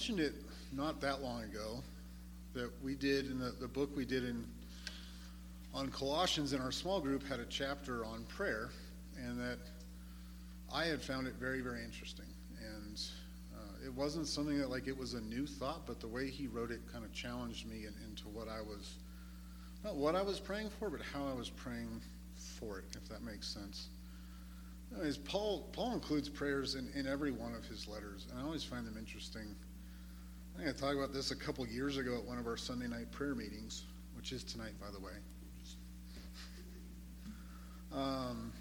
mentioned it not that long ago that we did in the, the book we did in on Colossians in our small group had a chapter on prayer, and that I had found it very, very interesting. And uh, it wasn't something that like it was a new thought, but the way he wrote it kind of challenged me in, into what I was not what I was praying for, but how I was praying for it, if that makes sense. Anyways, Paul Paul includes prayers in, in every one of his letters, and I always find them interesting. I think I talked about this a couple years ago at one of our Sunday night prayer meetings, which is tonight, by the way. Um,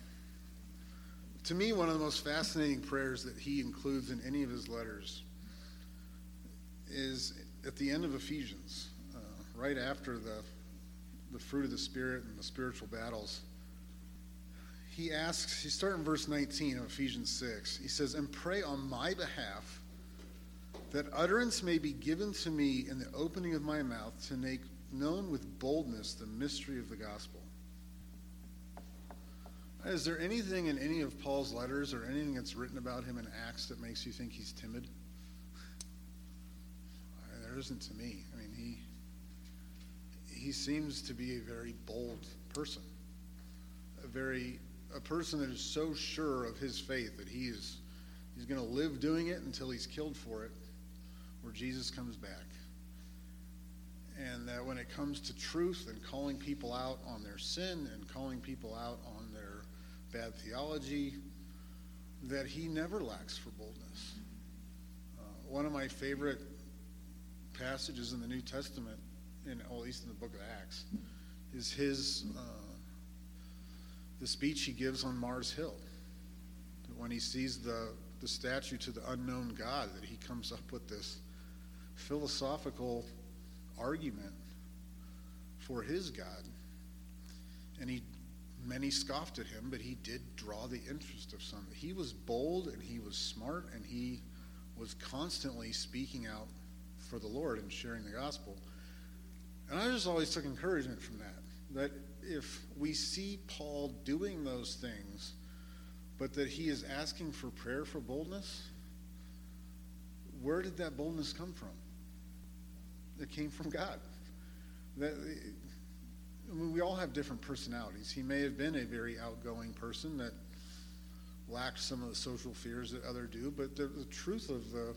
to me, one of the most fascinating prayers that he includes in any of his letters is at the end of Ephesians, uh, right after the, the fruit of the Spirit and the spiritual battles. He asks, he starts in verse 19 of Ephesians 6. He says, And pray on my behalf that utterance may be given to me in the opening of my mouth to make known with boldness the mystery of the gospel is there anything in any of Paul's letters or anything that's written about him in Acts that makes you think he's timid? There isn't to me. I mean, he he seems to be a very bold person, a very a person that is so sure of his faith that he is he's going to live doing it until he's killed for it, where Jesus comes back. And that when it comes to truth and calling people out on their sin and calling people out on their bad theology, that he never lacks for boldness. Uh, one of my favorite passages in the New Testament, in, at least in the book of Acts, is his uh, the speech he gives on Mars Hill. When he sees the, the statue to the unknown God, that he comes up with this philosophical argument for his God. And he Many scoffed at him, but he did draw the interest of some. He was bold and he was smart and he was constantly speaking out for the Lord and sharing the gospel. And I just always took encouragement from that. That if we see Paul doing those things, but that he is asking for prayer for boldness, where did that boldness come from? It came from God. That I mean, we all have different personalities. He may have been a very outgoing person that lacked some of the social fears that other do, but the, the truth of the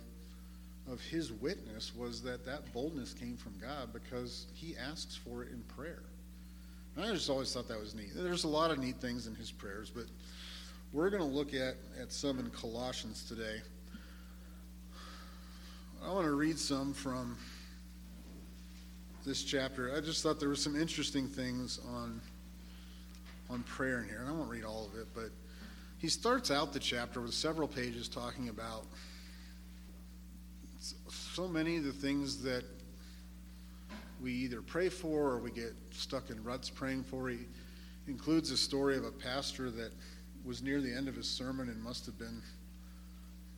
of his witness was that that boldness came from God because he asks for it in prayer. And I just always thought that was neat. There's a lot of neat things in his prayers, but we're going to look at, at some in Colossians today. I want to read some from this chapter, I just thought there were some interesting things on on prayer in here, and I won't read all of it, but he starts out the chapter with several pages talking about so many of the things that we either pray for or we get stuck in ruts praying for. He includes a story of a pastor that was near the end of his sermon and must have been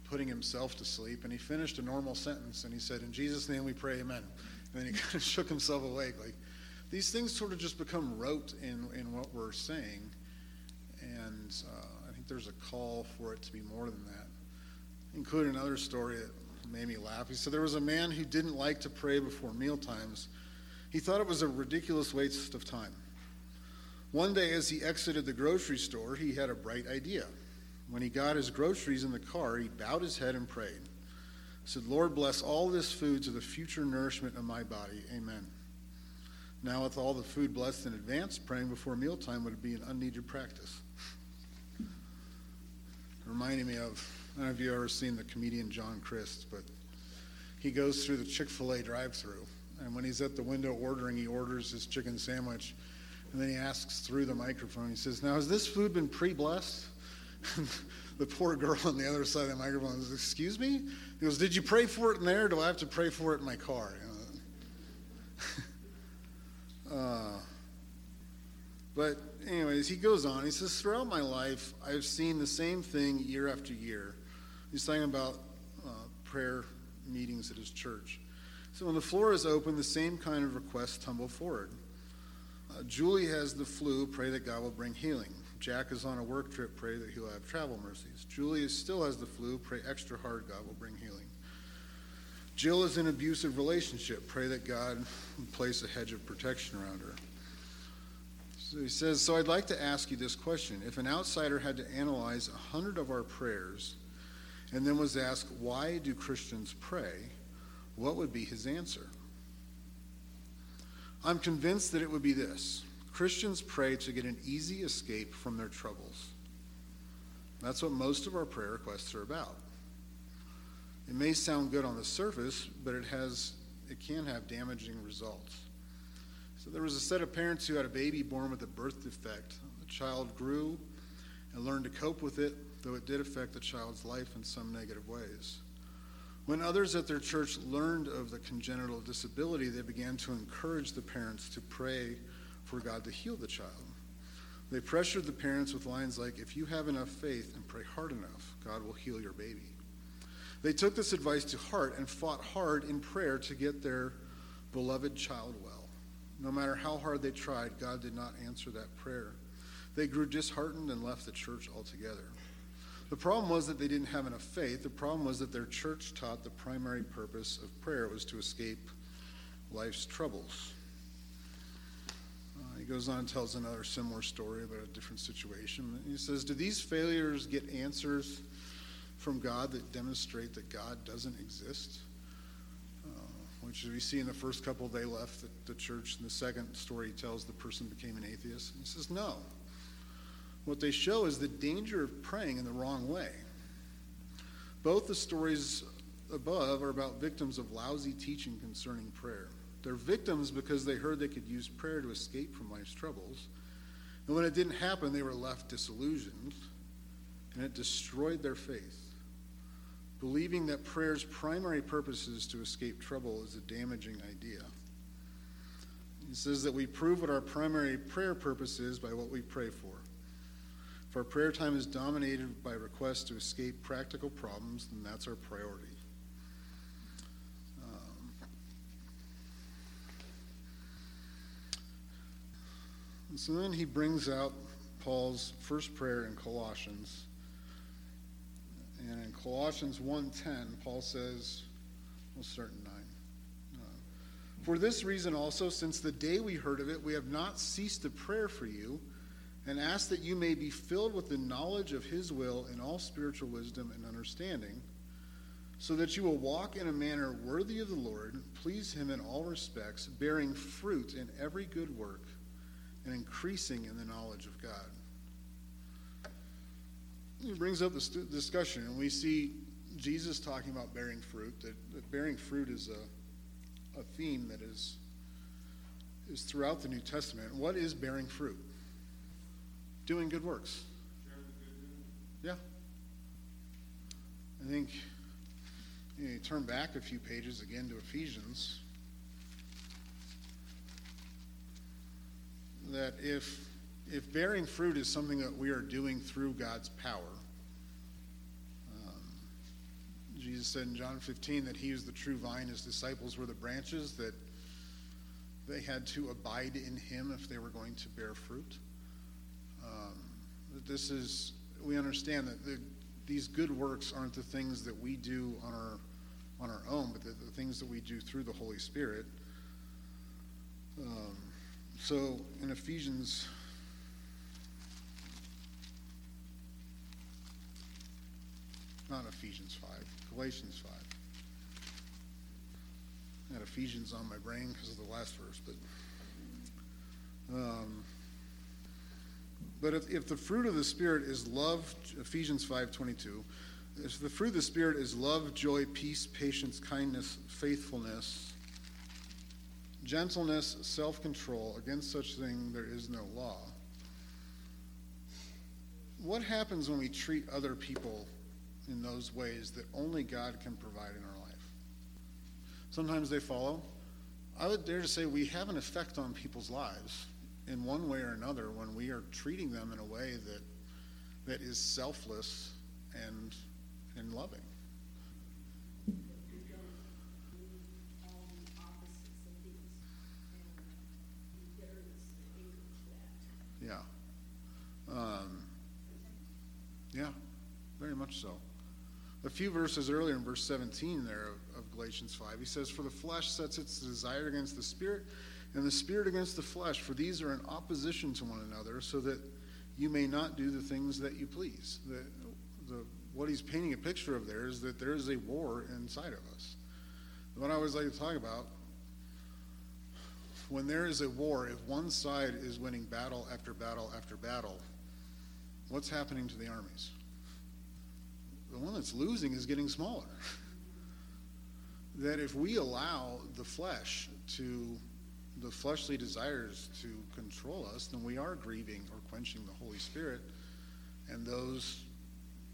putting himself to sleep. And he finished a normal sentence and he said, In Jesus' name we pray, amen. And then he kind of shook himself awake. Like these things sort of just become rote in, in what we're saying. And uh, I think there's a call for it to be more than that. Include another story that made me laugh. He said there was a man who didn't like to pray before meal times. He thought it was a ridiculous waste of time. One day, as he exited the grocery store, he had a bright idea. When he got his groceries in the car, he bowed his head and prayed said, Lord, bless all this food to the future nourishment of my body. Amen. Now, with all the food blessed in advance, praying before mealtime would be an unneeded practice. Reminding me of, I don't know if you've ever seen the comedian John Crist, but he goes through the Chick fil A drive through. And when he's at the window ordering, he orders his chicken sandwich. And then he asks through the microphone, he says, Now, has this food been pre blessed? the poor girl on the other side of the microphone says, Excuse me? He goes, Did you pray for it in there? do I have to pray for it in my car? You know? uh, but, anyways, he goes on. He says, Throughout my life, I've seen the same thing year after year. He's talking about uh, prayer meetings at his church. So when the floor is open, the same kind of requests tumble forward. Uh, Julie has the flu, pray that God will bring healing. Jack is on a work trip, pray that he'll have travel mercies. Julie still has the flu, pray extra hard, God will bring healing. Jill is in an abusive relationship. Pray that God place a hedge of protection around her. So he says, So I'd like to ask you this question. If an outsider had to analyze a hundred of our prayers and then was asked, Why do Christians pray? what would be his answer? I'm convinced that it would be this Christians pray to get an easy escape from their troubles. That's what most of our prayer requests are about. It may sound good on the surface, but it has it can have damaging results. So there was a set of parents who had a baby born with a birth defect. The child grew and learned to cope with it, though it did affect the child's life in some negative ways. When others at their church learned of the congenital disability, they began to encourage the parents to pray for God to heal the child. They pressured the parents with lines like, If you have enough faith and pray hard enough, God will heal your baby. They took this advice to heart and fought hard in prayer to get their beloved child well. No matter how hard they tried, God did not answer that prayer. They grew disheartened and left the church altogether. The problem was that they didn't have enough faith. The problem was that their church taught the primary purpose of prayer was to escape life's troubles. He goes on and tells another similar story about a different situation. He says, Do these failures get answers from God that demonstrate that God doesn't exist? Uh, which we see in the first couple they left the, the church. In the second story, he tells the person became an atheist. He says, No. What they show is the danger of praying in the wrong way. Both the stories above are about victims of lousy teaching concerning prayer. They're victims because they heard they could use prayer to escape from life's troubles. And when it didn't happen, they were left disillusioned, and it destroyed their faith. Believing that prayer's primary purpose is to escape trouble is a damaging idea. He says that we prove what our primary prayer purpose is by what we pray for. If our prayer time is dominated by requests to escape practical problems, then that's our priority. So then he brings out Paul's first prayer in Colossians. And in Colossians 1:10, Paul says, we'll start in 9. Uh, for this reason also, since the day we heard of it, we have not ceased to pray for you and ask that you may be filled with the knowledge of his will in all spiritual wisdom and understanding, so that you will walk in a manner worthy of the Lord, please him in all respects, bearing fruit in every good work, and increasing in the knowledge of God. He brings up this discussion, and we see Jesus talking about bearing fruit, that, that bearing fruit is a, a theme that is, is throughout the New Testament. What is bearing fruit? doing good works. Yeah. I think you, know, you turn back a few pages again to Ephesians. That if if bearing fruit is something that we are doing through God's power, um, Jesus said in John 15 that He is the true vine, His disciples were the branches, that they had to abide in Him if they were going to bear fruit um, that this is, we understand that the, these good works aren't the things that we do on our, on our own, but the, the things that we do through the Holy Spirit. Um, so in Ephesians, not Ephesians 5, Galatians 5. I had Ephesians on my brain because of the last verse, but um, but if, if the fruit of the Spirit is love, Ephesians 5.22, if the fruit of the Spirit is love, joy, peace, patience, kindness, faithfulness, gentleness, self-control, against such thing there is no law. What happens when we treat other people in those ways that only God can provide in our life? Sometimes they follow. I would dare to say we have an effect on people's lives in one way or another when we are treating them in a way that that is selfless and and loving. Yeah. Um, yeah, very much so. A few verses earlier in verse 17 there of, of Galatians 5. He says, For the flesh sets its desire against the spirit, and the spirit against the flesh, for these are in opposition to one another, so that you may not do the things that you please. The, the, what he's painting a picture of there is that there is a war inside of us. What I always like to talk about when there is a war, if one side is winning battle after battle after battle, what's happening to the armies? The one that's losing is getting smaller. that if we allow the flesh to, the fleshly desires to control us, then we are grieving or quenching the Holy Spirit. And those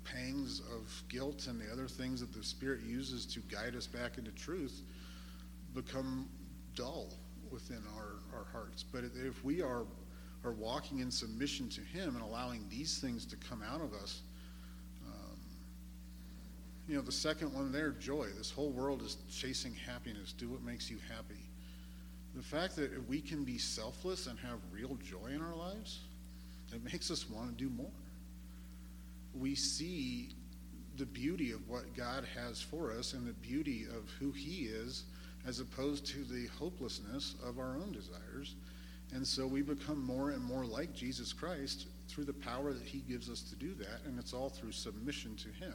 pangs of guilt and the other things that the Spirit uses to guide us back into truth become dull within our, our hearts. But if we are, are walking in submission to Him and allowing these things to come out of us, um, you know, the second one there, joy. This whole world is chasing happiness. Do what makes you happy. The fact that we can be selfless and have real joy in our lives, it makes us want to do more. We see the beauty of what God has for us and the beauty of who He is as opposed to the hopelessness of our own desires. And so we become more and more like Jesus Christ through the power that he gives us to do that, and it's all through submission to him.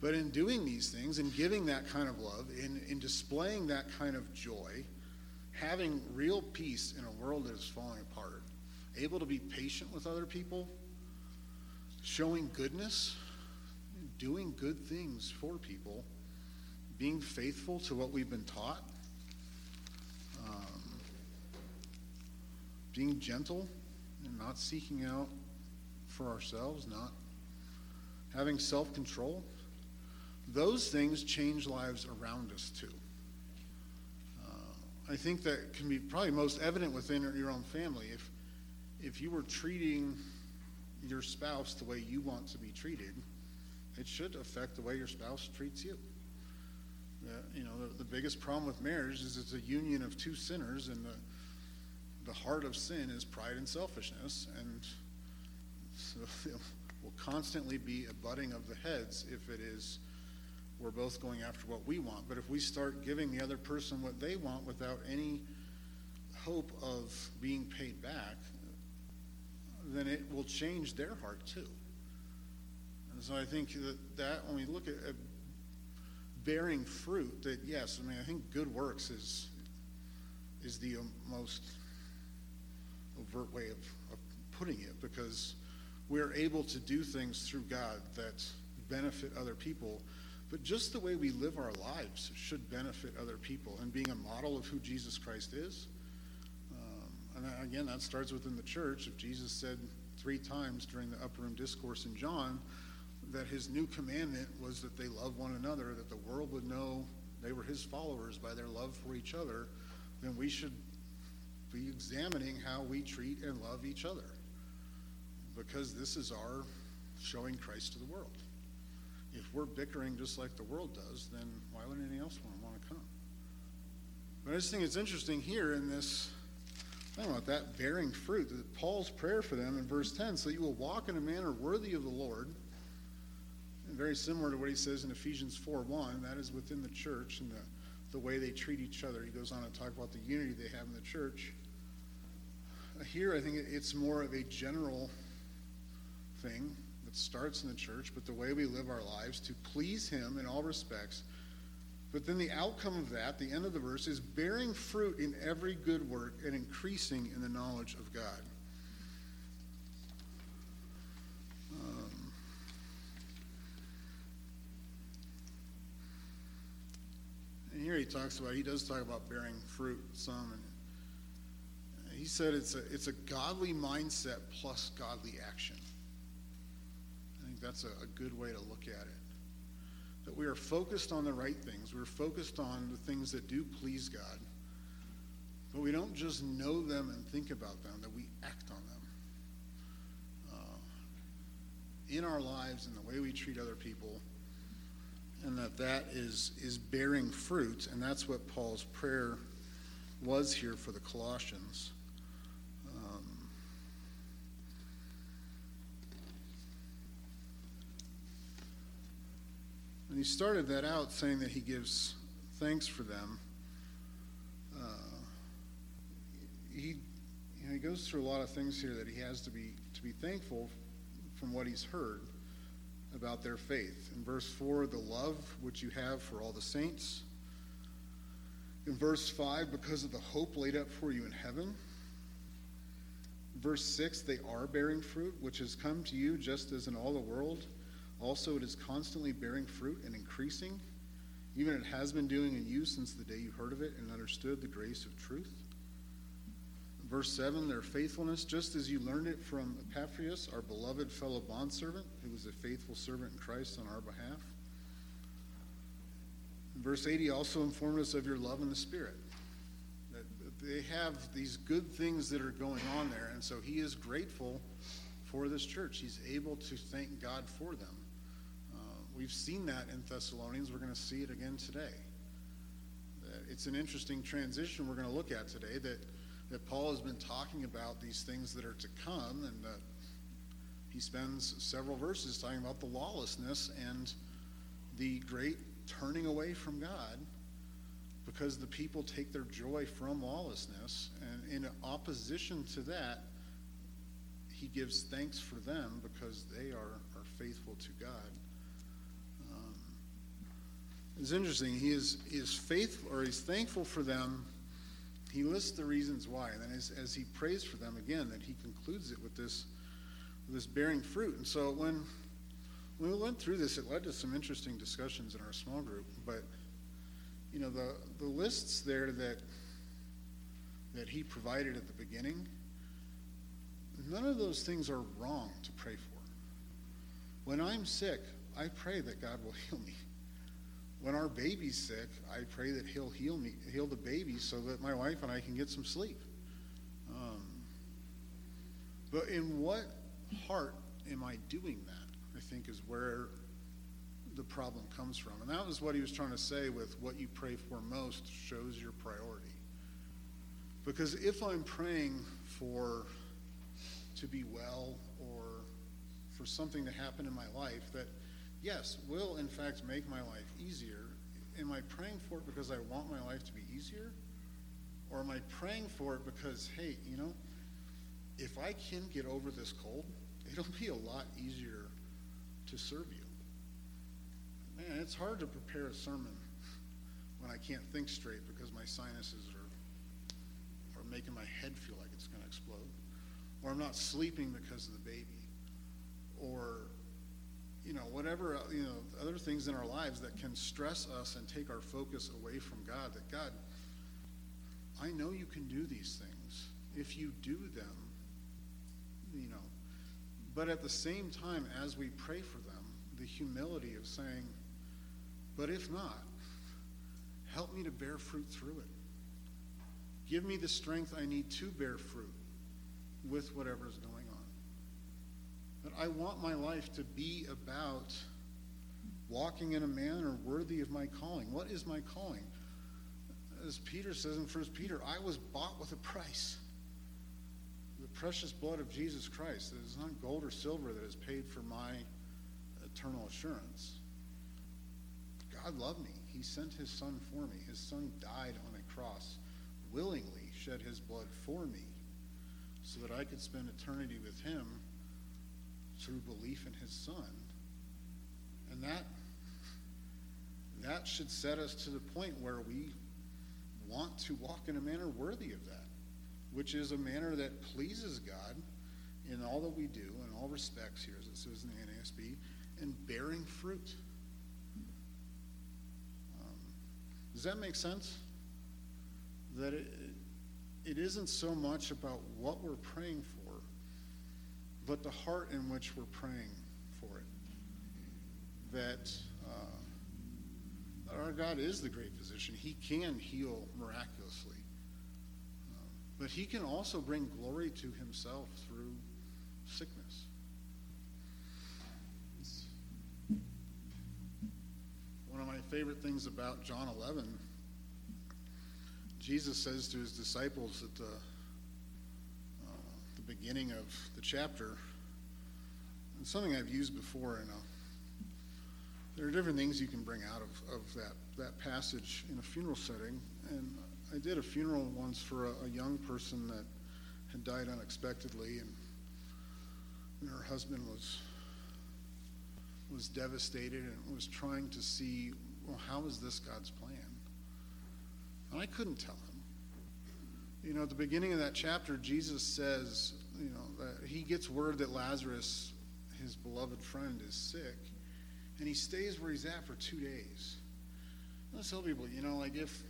But in doing these things in giving that kind of love, in, in displaying that kind of joy, having real peace in a world that is falling apart, able to be patient with other people, showing goodness, doing good things for people being faithful to what we've been taught, um, being gentle and not seeking out for ourselves, not having self control, those things change lives around us too. Uh, I think that can be probably most evident within your own family. If, if you were treating your spouse the way you want to be treated, it should affect the way your spouse treats you you know, the, the biggest problem with marriage is it's a union of two sinners, and the, the heart of sin is pride and selfishness, and so will constantly be a butting of the heads if it is we're both going after what we want. But if we start giving the other person what they want without any hope of being paid back, then it will change their heart too. And so I think that, that when we look at, at bearing fruit that yes i mean i think good works is is the most overt way of, of putting it because we're able to do things through god that benefit other people. But just the way we live our lives should benefit other people. And being a model of who jesus christ is um, and again that starts within the church. If jesus said three times during the upper room discourse in john that his new commandment was that they love one another, that the world would know they were his followers by their love for each other, then we should be examining how we treat and love each other. Because this is our showing Christ to the world. If we're bickering just like the world does, then why would anyone else want to come? But I just think it's interesting here in this, I don't know about that, bearing fruit, that Paul's prayer for them in verse 10, so you will walk in a manner worthy of the Lord And very similar to what he says in Ephesians 4 1. That is within the church and the, the way they treat each other. He goes on to talk about the unity they have in the church. Here, I think it's more of a general thing that starts in the church, but the way we live our lives to please Him in all respects. But then the outcome of that, the end of the verse, is bearing fruit in every good work and increasing in the knowledge of God. Um, and here he talks about, he does talk about bearing fruit some. And he said it's a, it's a godly mindset plus godly action. I think that's a, a good way to look at it. That we are focused on the right things. We're focused on the things that do please God. But we don't just know them and think about them, that we act on them. Uh, in our lives, and the way we treat other people, and that that is, is bearing fruit. And that's what Paul's prayer was here for the Colossians. Um, and he started that out saying that he gives thanks for them. Uh, he, you know, he goes through a lot of things here that he has to be to be thankful from what he's heard about their faith. In verse 4, the love which you have for all the saints. In verse 5, because of the hope laid up for you in heaven. Verse 6, they are bearing fruit, which has come to you just as in all the world. Also, it is constantly bearing fruit and increasing, even it has been doing in you since the day you heard of it and understood the grace of truth. Verse 7 their faithfulness, just as you learned it from Epaphras, our beloved fellow bondservant, who was a faithful servant in Christ on our behalf. Verse 80 also informed us of your love in the Spirit. That they have these good things that are going on there, and so he is grateful for this church. He's able to thank God for them. Uh, we've seen that in Thessalonians. We're going to see it again today. It's an interesting transition we're going to look at today that that Paul has been talking about these things that are to come, and that he spends several verses talking about the lawlessness and the great turning away from God because the people take their joy from lawlessness. And in opposition to that, he gives thanks for them because they are, are faithful to God. It's interesting. He is, he is faithful, or he's thankful for them he lists the reasons why. And then as, as he prays for them again, that he concludes it with this, this bearing fruit. And so when, when we went through this, it led to some interesting discussions in our small group. But, you know, the, the lists there that, that he provided at the beginning, none of those things are wrong to pray for. When I'm sick, I pray that God will heal me when our baby's sick, I pray that he'll heal me, heal the baby, so that my wife and I can get some sleep. Um, but in what heart am I doing that? I think is where the problem comes from, and that was what he was trying to say with what you pray for most shows your priority. Because if I'm praying for to be well or for something to happen in my life that yes, will in fact make my life easier. Am I praying for it because I want my life to be easier? Or am I praying for it because, hey, you know, if I can get over this cold, it'll be a lot easier to serve you. Man, it's hard to prepare a sermon when I can't think straight because my sinuses are, are making my head feel like it's going to explode. Or I'm not sleeping because of the baby. Or you know, whatever, you know, other things in our lives that can stress us and take our focus away from God, that God, I know you can do these things. If you do them, you know, but at the same time, as we pray for them, the humility of saying, but if not, help me to bear fruit through it. Give me the strength I need to bear fruit with whatever is going on. But I want my life to be about walking in a manner worthy of my calling. What is my calling? As Peter says in 1 Peter, I was bought with a price. The precious blood of Jesus Christ. It is not gold or silver that has paid for my eternal assurance. God loved me. He sent his son for me. His son died on a cross, willingly shed his blood for me, so that I could spend eternity with him through belief in his son. And that that should set us to the point where we want to walk in a manner worthy of that, which is a manner that pleases God in all that we do, in all respects here, as it says in the NASB, and bearing fruit. Um, does that make sense? That it, it isn't so much about what we're praying for but the heart in which we're praying for it. That uh, our God is the great physician. He can heal miraculously. Uh, but he can also bring glory to himself through sickness. One of my favorite things about John 11, Jesus says to his disciples that the beginning of the chapter, and something I've used before in a uh, there are different things you can bring out of, of that, that passage in a funeral setting. And I did a funeral once for a, a young person that had died unexpectedly, and, and her husband was was devastated and was trying to see, well, how is this God's plan? And I couldn't tell him. You know, at the beginning of that chapter, Jesus says, you know, that he gets word that Lazarus, his beloved friend, is sick, and he stays where he's at for two days. I tell people, you know, like if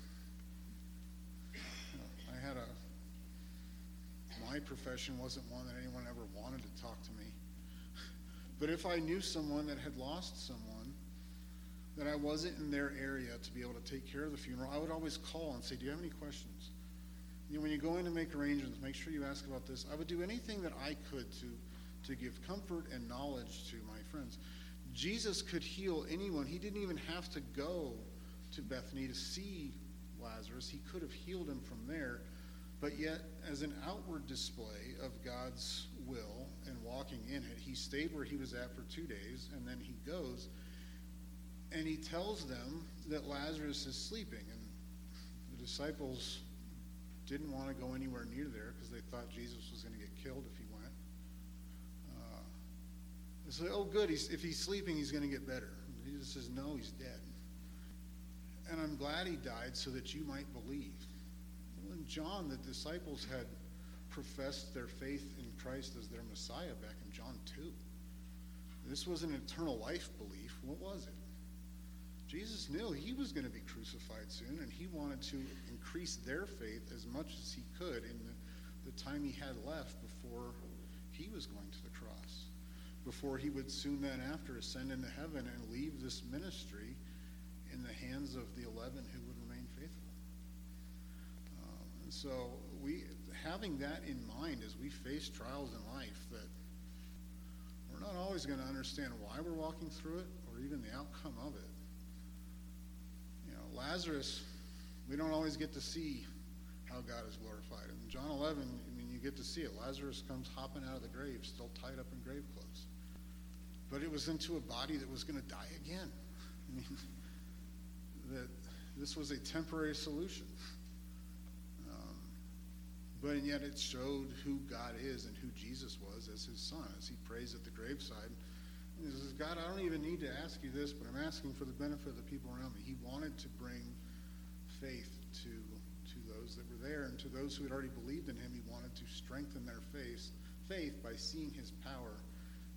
you know, I had a, my profession wasn't one that anyone ever wanted to talk to me. But if I knew someone that had lost someone, that I wasn't in their area to be able to take care of the funeral, I would always call and say, Do you have any questions? You know, when you go in to make arrangements, make sure you ask about this. I would do anything that I could to, to give comfort and knowledge to my friends. Jesus could heal anyone. He didn't even have to go to Bethany to see Lazarus. He could have healed him from there. But yet, as an outward display of God's will and walking in it, he stayed where he was at for two days, and then he goes and he tells them that Lazarus is sleeping. And the disciples didn't want to go anywhere near there because they thought Jesus was going to get killed if he went. Uh, they oh, good, he's, if he's sleeping, he's going to get better. And Jesus says, no, he's dead. And I'm glad he died so that you might believe. When John, the disciples had professed their faith in Christ as their Messiah back in John 2. This was an eternal life belief. What was it? Jesus knew he was going to be crucified soon, and he wanted to increase their faith as much as he could in the, the time he had left before he was going to the cross, before he would soon then after ascend into heaven and leave this ministry in the hands of the eleven who would remain faithful. Um, and so we, having that in mind as we face trials in life, that we're not always going to understand why we're walking through it or even the outcome of it. You know, Lazarus, we don't always get to see how God is glorified. In John 11, I mean, you get to see it. Lazarus comes hopping out of the grave, still tied up in grave clothes. But it was into a body that was going to die again. I mean, that this was a temporary solution. Um, but yet it showed who God is and who Jesus was as his son, as he prays at the graveside he says, God, I don't even need to ask you this, but I'm asking for the benefit of the people around me. He wanted to bring faith to, to those that were there and to those who had already believed in him. He wanted to strengthen their faith, faith by seeing his power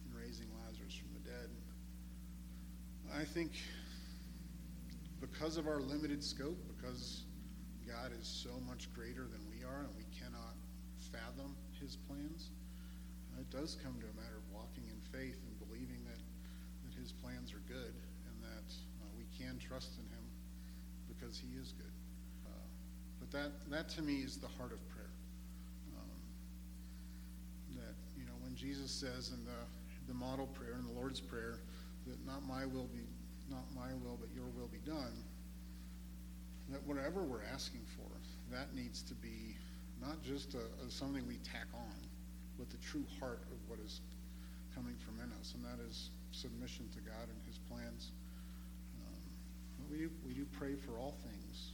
in raising Lazarus from the dead. I think because of our limited scope, because God is so much greater than we are and we cannot fathom his plans, it does come to a matter of walking in faith and believing that, that his plans are good and that uh, we can trust in him because he is good. But that, that to me is the heart of prayer. Um, that, you know, when Jesus says in the, the model prayer, in the Lord's Prayer, that not my will be, not my will, but your will be done, that whatever we're asking for, that needs to be not just a, a something we tack on, but the true heart of what is coming from in us, and that is submission to God and His plans. Um, we, we do pray for all things,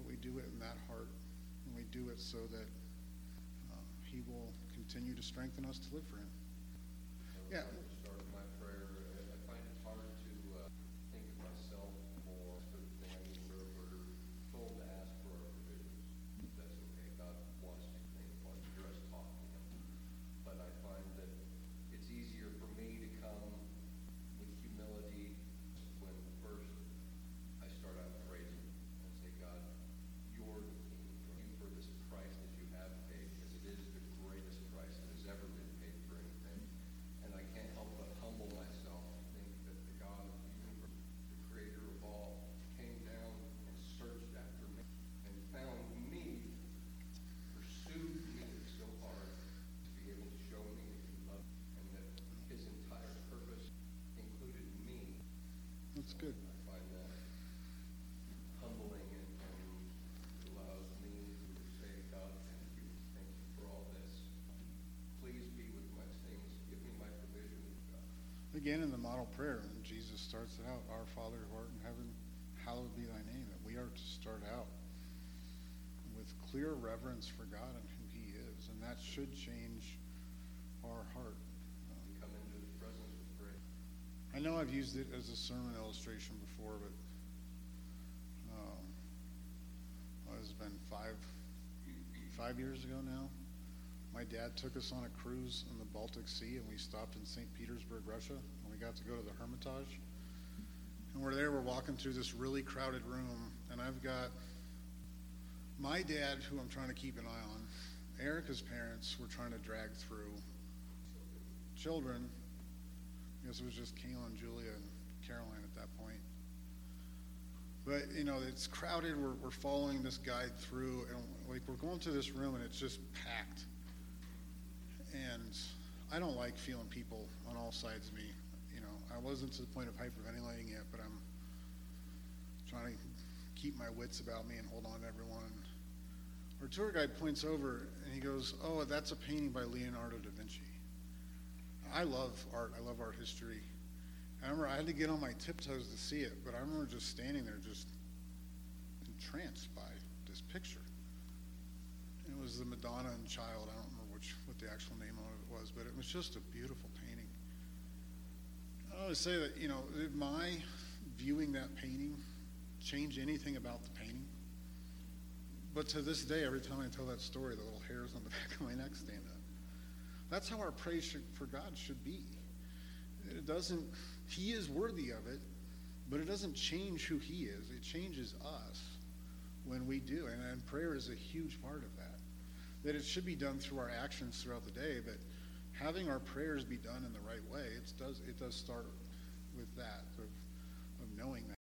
but we do it in that heart, and we do it so that uh, He will continue to strengthen us to live for Him. Yeah. That's good. I find that humbling and, and allows me to say, God, thank you, thank you for all this. Please be with my things. Give me my provision, God. Again, in the model prayer, and Jesus starts it out, Our Father who art in heaven, hallowed be thy name. That we are to start out with clear reverence for God and who he is, and that should change our heart. We come into his presence with praise. I know I've used it as a sermon illustration before, but um, well, it's been five five years ago now. My dad took us on a cruise in the Baltic Sea, and we stopped in St. Petersburg, Russia, and we got to go to the Hermitage. And we're there. We're walking through this really crowded room, and I've got my dad, who I'm trying to keep an eye on. Erica's parents were trying to drag through. Children, I guess it was just Kayla, Julia, and Caroline at that point. But you know, it's crowded. We're, we're following this guide through, and like we're going to this room, and it's just packed. And I don't like feeling people on all sides of me. You know, I wasn't to the point of hyperventilating yet, but I'm trying to keep my wits about me and hold on to everyone. Our tour guide points over and he goes, "Oh, that's a painting by Leonardo da Vinci." I love art. I love art history. I remember I had to get on my tiptoes to see it, but I remember just standing there, just entranced by this picture. It was the Madonna and Child. I don't which what the actual name of it was, but it was just a beautiful painting. I always say that you know, did my viewing that painting change anything about the painting? But to this day, every time I tell that story, the little hairs on the back of my neck stand up. That's how our praise should, for God should be. It doesn't, He is worthy of it, but it doesn't change who He is. It changes us when we do. And, and prayer is a huge part of that. That it should be done through our actions throughout the day, but having our prayers be done in the right way, it does, it does start with that, of, of knowing that.